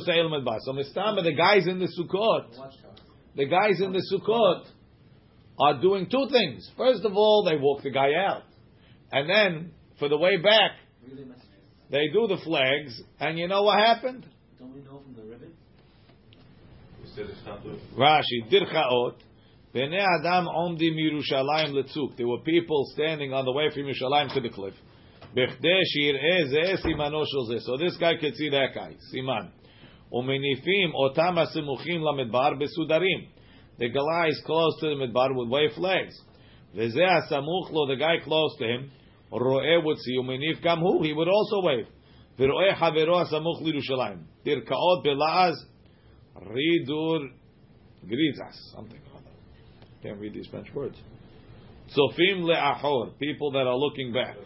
the guys in the Sukkot, the guys in the Sukkot are doing two things. First of all, they walk the guy out. And then, for the way back, they do the flags, and you know what happened? Don't? Rashi, There were people standing on the way from Yerushalayim to the cliff. So this guy could see that guy, siman. Umenifim otam hasimuchim lamidbar besudarim. The guy is close to the midbar would wave flags. V'zeh hasamuch lo, the guy close to him, ro'eh would see, umenif gam hu, he would also wave. V'ro'eh havero hasamuch l'Yerushalayim. Dirkaot bela'az, ridur grizas, something or other. Can't read these French words. Sofim le'achor, people that are looking back.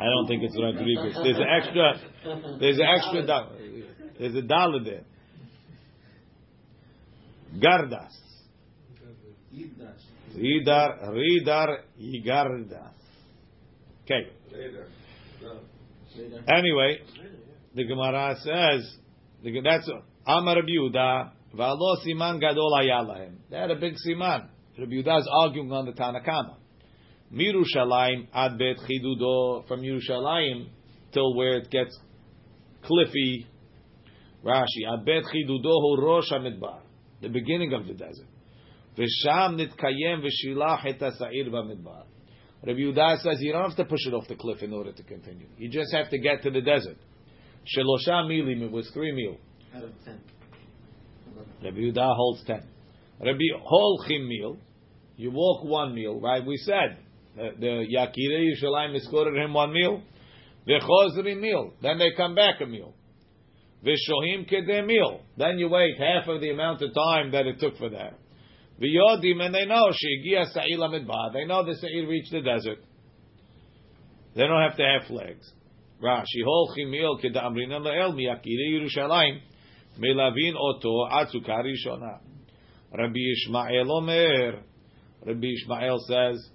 I don't think it's Rodriguez. There's an extra. There's an extra. dollar. There's a dollar there. Gardas. Ridar. Ridar. Yigardas. Okay. Anyway, the Gemara says that's Amar Yehuda v'alo siman gadol hayalahem. They had a big siman. Rabbi Yehuda is arguing on the Tanakama. Mirushalayim ad bet chidudo from Yerushalayim till where it gets cliffy. Rashi ad bet chidudo hu rosh hamidbar, the beginning of the desert. V'sham nitkayem v'shilach et ha'sa'ir b'midbar. Rabbi Yehuda says you don't have to push it off the cliff in order to continue. You just have to get to the desert. Shelosha milim, it was three mil. Out of ten. Rabbi Yehuda holds ten. Rabbi Holchim mil, you walk one meal, right? We said the, Yakira Yishalayim escorted him one meal. V'chozri meal, then they come back a meal. V'shohim kedeh meal, then you wait half of the amount of time that it took for that. V'yodim, and they know shegia sa'il amidbar. They know the sa'il reached the desert. They don't have to have flags. Rashi holchim meal kedamrinan le'el miyakire Yerushalayim melavin oto atzukah rishona. Rabbi Ishmael Omer. Rabbi Ishmael says,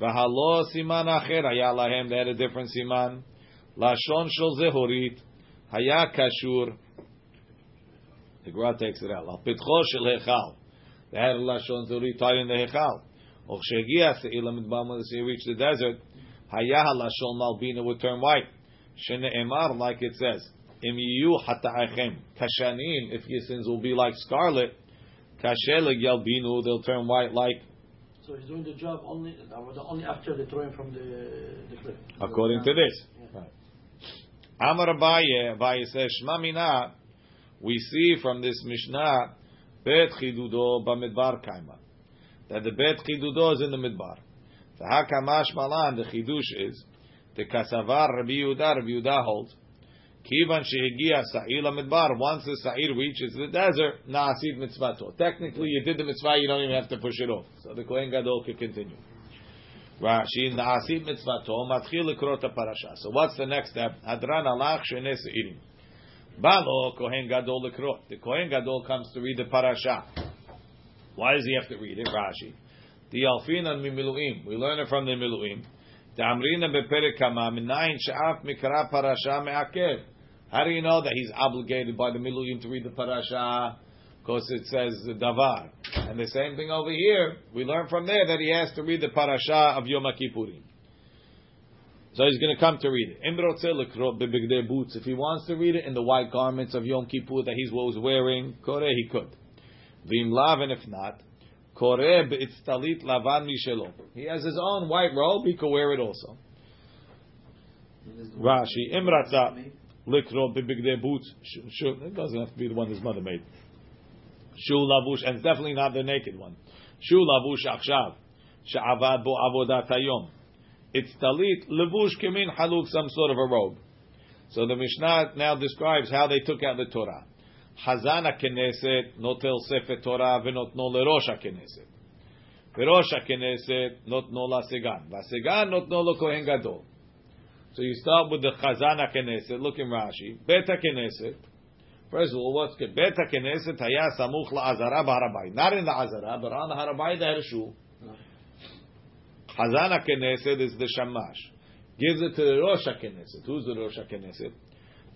"V'halo siman acher haya lahem." They had a different siman. Lashon shel zehorit haya kashur. The Gemara takes it out. Pitcho shel hechal. They had lashon zehorit tied in the hechal. Och shegia se'il amidbar when they reached the desert, haya lashon malbina would turn white. Shene emar, like it says, Im yiyu hata'achem kashanim. If your sins will be like scarlet, kasheleg yalbinu. They'll turn white like. So he's doing the job only uh, only after they throw him from the the cliff. According to this. Right. Amar Abaye, Abaye says, Shma mina, we see from this Mishnah, Bet chidudo b'midbar kaima. That the Bet chidudo is in the midbar. V'hakamash malan, the chidush is, the kasavar Rabbi Yehuda, Rabbi Yehuda holds, Kivan shehigia sa'il midbar. Once the sa'ir reaches the desert, na'asid mitzvato. Technically, you did the mitzvah, you don't even have to push it off. So the Kohen Gadol can continue. Rashi na'asid mitzvato matchil lekrot parasha. So what's the next step? Hadran alach shene se'irim. Balo Kohen Gadol lekrot. The Kohen Gadol comes to read the parasha. Why does he have to read it? Rashi. The alfina miluim. We learn it from the miluim. Damrina beperek kama she'af mikra parasha me'akev. How do you know that he's obligated by the miluim to read the parasha? Because it says the davar. And the same thing over here, we learn from there that he has to read the parasha of Yom Kippurim. So he's going to come to read it. boots. If he wants to read it in the white garments of Yom Kippur that he was wearing, kore he could. Vim lav, and if not, kore it's talit lavan mishelo. He has his own white robe. He could wear it also. Rashi imratza likro bibigde boots. It doesn't have to be the one his mother made. Shu lavush, and it's definitely not the naked one. Shu lavush akshav, she'avad bo avodat hayom. It's talit levush kemin haluk, some sort of a robe. So the Mishnah now describes how they took out the Torah. Hazana keneset notel sefer Torah v'notno keneset. Verosh keneset notno la segan. La segan notno lo kohen gadol. So you start with the Chazana keneset. Look in Rashi. Beta keneset. First of all, what's good? Beta Knesset haya samuch la'azara b'harabay. Not in the azara, but on the harabay they had a shul. Hazana Knesset is the shamash. Gives it to the Rosh Knesset. Who's the Rosh Knesset?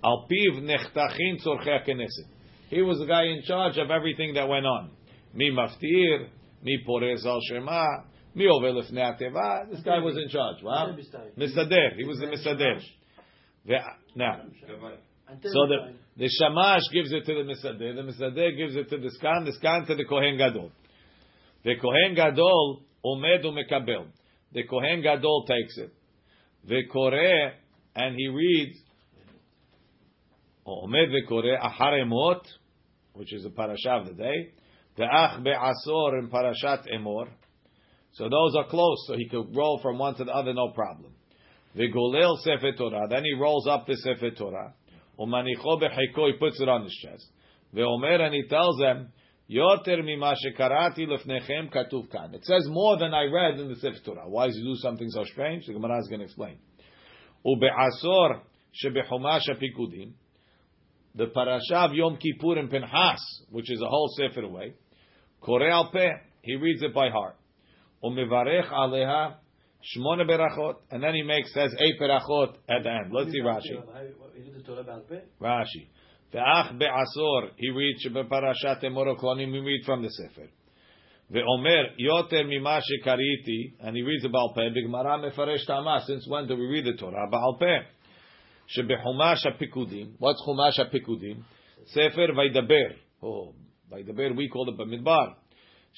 Al piv nechtachin tzorchei Knesset. He was the guy in charge of everything that went on. Mi maftir, mi porez al shema, mi over lefnei. This guy was in charge. Wow. Misader. He was the Misader. Now, so the the shamash gives it to the misadeh, the misadeh gives it to the skan, the skan to the kohen gadol. The kohen gadol omed umekabel. The kohen gadol takes it. The kore and he reads omed vekore acharemot, which is the parasha of the day. The ach be'asor in parashat emor. So those are close, so he could roll from one to the other, no problem. Golel sefer Torah. Then he rolls up the sefer Torah. Umanicho becheko, he puts it on his chest. Ve'omer, and he tells them, Yoter mima shekarati lefnechem katuv kan. It says more than I read in the Sefer Torah. Why does he do something so strange? The Gemara is going to explain. Ube'asor shebechumash apikudim. The parasha of Yom Kippur and Pinchas, which is a whole Sefer away. Kore al peh, he reads it by heart. Umevarech aleha shmone berachot. And then he makes, says eight berachot at the end. Let's see Rashi. Rashi. Ve'ach be'asor, he reads beparashat emor klonim, we read from the Sefer. Ve'omer, yoter mima shekariti, and he reads Baal Peh, b'gmara mefaresh ta'ama, since when do we read the Torah? Baal Peh. Shebechumash ha'pikudim, what's chumash ha'pikudim? Sefer Vaydaber. Oh, Vaydaber, we call it Bamidbar.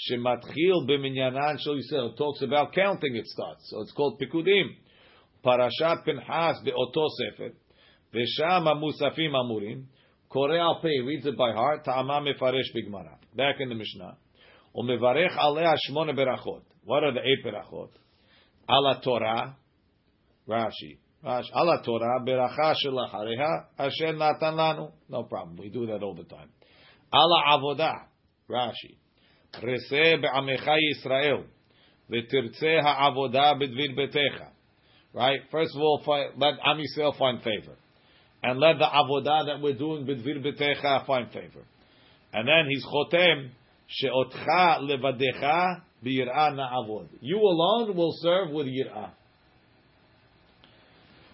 Shematchil b'minyanan shel Yisrael, talks about counting it starts, so it's called pikudim. Parashat Pinchas be'oto Sefer. Ve'sham ha'musafim amurim. Korei al pei reads it by heart. Ta'ama mefaresh bigmara. Back in the Mishnah. Umevarech alea shmone berachot. What are the eight berachot? Ala Torah. Rashi. Rashi. Ala Torah beracha shelachareha asher natan lanu. No problem. We do that all the time. Ala avodah. Rashi. Reseh be'amecha Yisrael. V'tirtzeh ha'avodah b'dvir betecha. Right? First of all, let Am Yisrael find favor and let the avodah that we're doing b'dvir b'techa find favor. And then he's chotem she'otcha levadecha b'yirah na'avod. You alone will serve with yirah.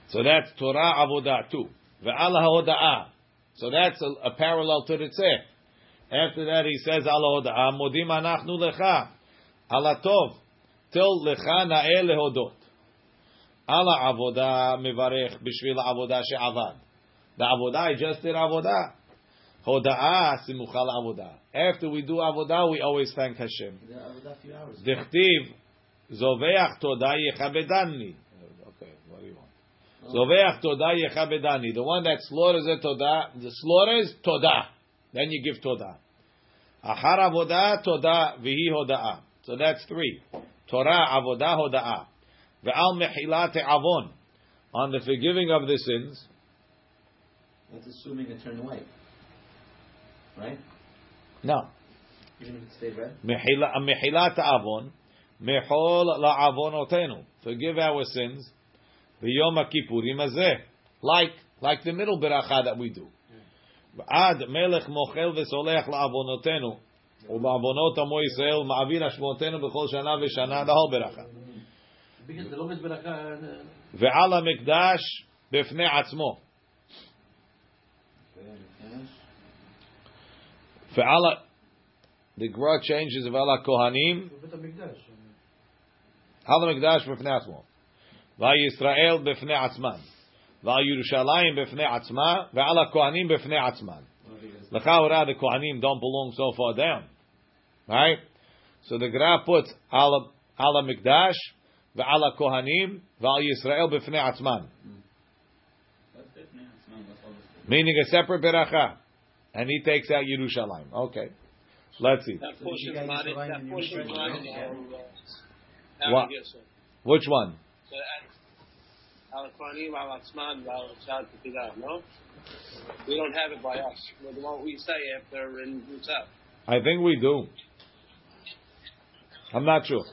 So that's Torah avodah too. Ve'ala ha'oda'ah. So that's a, a parallel to the tzeh. After that he says ala hoda'ah modim anachnu lecha ala tov till lecha na'eh lehodot. Ala avodah mevarech b'shvil avodah she'avad. The avodah, I just did avodah. Hoda'ah simuchal avodah. After we do avodah, we always thank Hashem. Yeah, I was hours. Dichtiv, zoveach todah yechabedani. Okay, what do you want? Zoveach todah yechabedani. The one that slaughters a todah, the slaughters todah. Then you give todah. Achar avodah todah vihi hoda'ah. So that's three. Torah, avodah, hoda'ah. Ve'al mechilate avon. On the forgiving of the sins. That's assuming it turned away. Right? No. Even if it stayed red? Mechila- Mechilat avon. Mechol la'avonotenu. Forgive our sins. V'yom kippurim hazeh. Like, like the middle beracha that we do. ועד מלך מוכל וסולח לעוונותינו, ובעוונות עמו ישראל, מעביר אשמותינו בכל שנה ושנה, לא ברכה. ועל המקדש בפני עצמו. ועל ה... The great changes ועל הכהנים. על המקדש בפני עצמו. וישראל בפני עצמם. ועל ירושלים בפני עצמה, ועל הכהנים בפני עצמן. לכאורה the Kohanim don't belong so far down. Right? So the Gra puts על על המקדש ועל הכהנים ועל ישראל בפני עצמן. Meaning a separate beracha. And he takes out Yerushalayim. Okay. Let's see. That So portion you got not Yerushalayim that and portion Yerushalayim, not in yeah. our What? Yes, Which one? So al Kohanim al Atzman al Shad Tefillah, no? We don't have it by us. We're the one we say after in Musaf. I think we do. I'm not sure.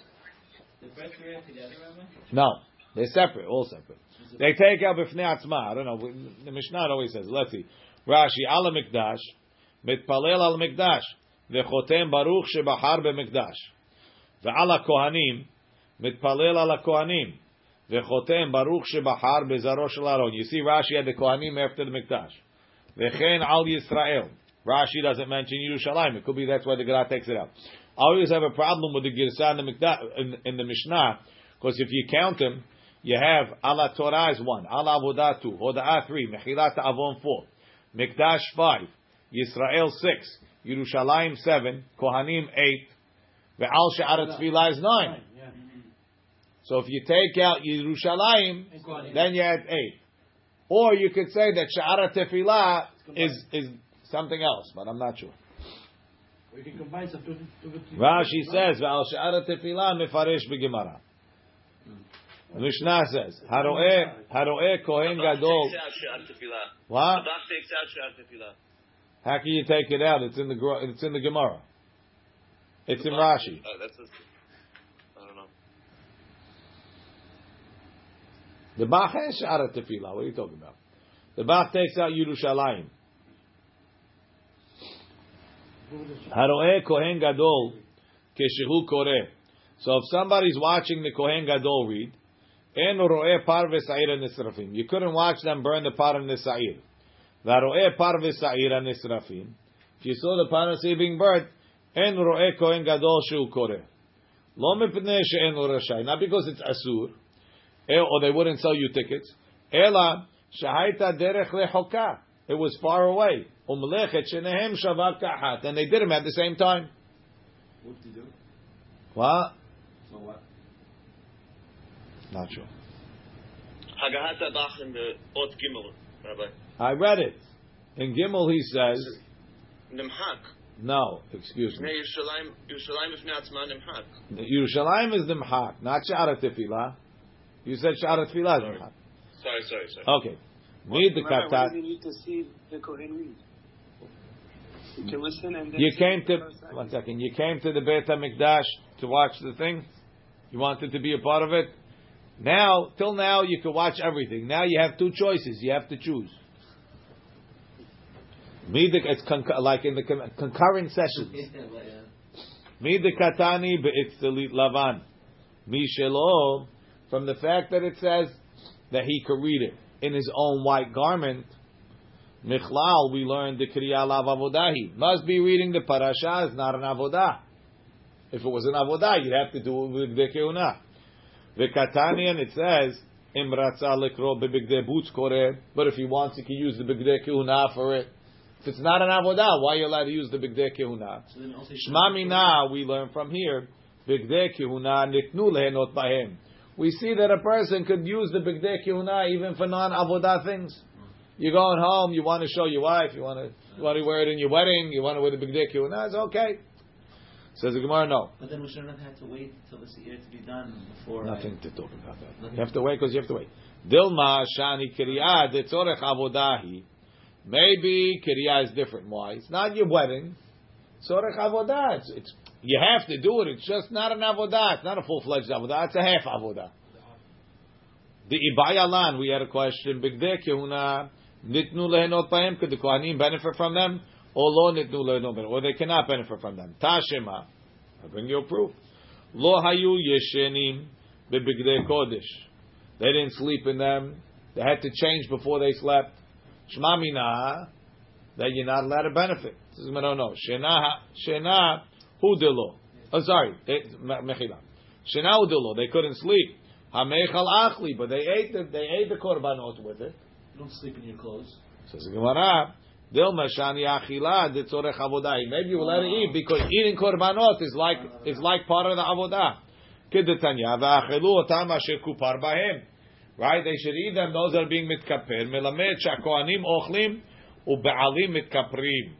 The bread react together, Rabbi? No. They're separate, all separate. They take out b'fnei atzma. I don't know. The Mishnah always says. Let's see. Rashi al mikdash mitpalel al mikdash v'chotem baruch shebahar b'mikdash ve'al kohanim mitpalel al kohanim v'chotem baruch shebahar b'zaro shel. You see, Rashi had the kohanim after the mikdash. V'chen al Yisrael. Rashi doesn't mention Yerushalayim. It could be that's why the Gemara takes it out. I always have a problem with the Girsah in the, in, in the Mishnah because if you count them, you have Ala Torah is one, Ala Avodah two, Hoda'ah three, Mechilat Avon four, Mikdash five, Yisrael six, Yerushalayim seven, Kohanim eight, Ve'al She'arat Tefillah is nine. Yeah. So if you take out Yerushalayim, then you add eight. Or you could say that Sha'arat Tefillah is, is something else, but I'm not sure. We can combine some two, two, two, Rashi says, "Ve'al she'ara tefillah mefaresh b'gemara." The Mishnah says, "Haroeh haroeh kohen gadol." Takes out Shad Tefillah. What? Radak takes out Shad Tefillah. How can you take it out? It's in the Gro- it's in the Gemara. It's in Rashi. Oh, that's a, I don't know. The Bach has she'ara tefillah. What are you talking about? The Bach takes out Yerushalayim. Haroeh kohen gadol keshehu koreh. So if somebody's watching the kohen gadol read, en roeh par v'sa'ir nisrafim. You couldn't watch them burn the par and the sa'ir. V'roeh par v'sa'ir nisrafim. If you saw the par and being burnt, en roeh kohen gadol shehu koreh. Lo mipnei she'en lo. Not because it's asur, Eh, or they wouldn't sell you tickets. Ela shahaita derech lechoka. It was far away. Umlechet shenehem shavak kahat, and they did them at the same time. What do you do? What? So what? Not sure. Hagahat Adach in the Ot Gimel, Rabbi. I read it. In Gimel he says, Nimhak. no, excuse Ne me. Yerushalayim, Yerushalayim B'fnei Atzma Nimhak. Yerushalayim is the Mhak, not Sha'ara Tefillah. You said Sha'ara Tefillah is Mhak. Sorry, sorry, sorry. Okay. Read the Remember, why do you need to see the Kohen read? You can listen and then You came to, one second, you came to the Beit HaMikdash to watch the thing? You wanted to be a part of it? Now, till now, you could watch everything. Now you have two choices. You have to choose. Me the, it's conc- like in the con- concurrent sessions. Yeah. Me the katani be'itztalit lavan. Mi shelo, from the fact that it says that he could read it in his own white garment. Michlal, we learned the kriya lav avodahi. Must be reading the parasha is not an avodah. If it was an avodah, you'd have to do it with the keuna. The katani, and it says Imratza lekro bebigdei boots kore. But if he wants, he can use the bigdei kehuna for it. If it's not an avodah, why are you allowed to use the bigdei kehuna? So then Shma mina, we learn from here, bigdei kehuna nitnu lehenot bahem. We see that a person could use the bigdei kehuna even for non-avodah things. You're going home, you want to show your wife, you want to, you want to wear it in your wedding, you want to wear the bigdei kehuna, it's okay. Says the Gemara, no. But then we shouldn't have had to wait till the seir to be done before. Nothing to talk about that. Nothing. You have to wait because you have to wait. Dilma shani kriya detzorech avodahi. Maybe kriya is different. Why? It's not your wedding. Tzorech avodah. It's, it's you have to do it. It's just not an avodah. It's not a full fledged avodah. It's a half avodah. The ibayalan. We had a question. Bigdei kehuna nitnu lehenot bahem. Could the kohanim benefit from them? Or lo nitnu lehenot. Or they cannot benefit from them. Tashema. I bring you a proof. Lo hayu yeshenim bebigdei kodesh. They didn't sleep in them. They had to change before they slept. Shma mina that you're not allowed to benefit. This is no no. Shena shena hudelo. Oh, sorry, mechila. Shena hudelo. They couldn't sleep. Hamechal achli, but they ate the they ate the korbanot with it. You don't sleep in your clothes. Says the Gemara. Dilma shani achila detzorech avodah. Maybe you will let it eat because eating korbanot is like is like part of the avodah. Kedetanya va'achelu otam asher kupar bahem. Right? They should eat them. Those are being mitkaper. Melamed shakohanim ochlim ube'alim mitkaprim.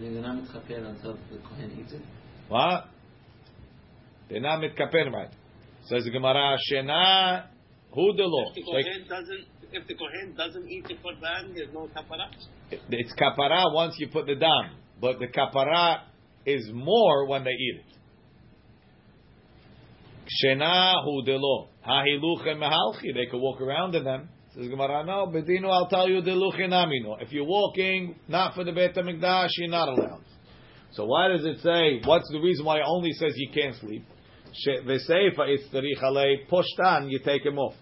They're not mitchaper until the kohen eats it. What? They're not mitkaper, right? Says the Gemara. Shena hu delo. If the Kohen doesn't, if the Kohen doesn't eat the korban, there's no kapara. It's kapara once you put the dam, but the kapara is more when they eat it. Shena hu delo hahiluche mehalchi. They could walk around in them. Says Gemara, no, bedino. I'll tell you deluche namino. If you're walking not for the Beit Hamikdash, you're not allowed. So why does it say? What's the reason why it only says you can't sleep? V'seifa is tzarich alei poshtan. You take him off.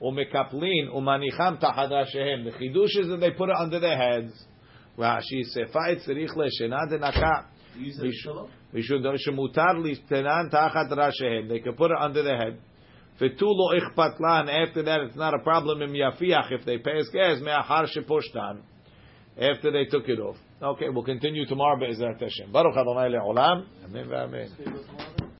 Umekaplin umanicham tahad rashehem. The chidush is that they put it under their heads. Rashi sefa it tzarich leshena denaka. You use We it sh- as pillow. V'shudam shemutar listenan tachat rashehem. They can put it under their head. V'tulo ichpat lan. After that, it's not a problem in yafiach if they pay his gas me'achar sheposhtan. After they took it off. Okay, we'll continue tomorrow. Be'ezrat Hashem. Baruch Adonai le'olam. Amen ve'amen.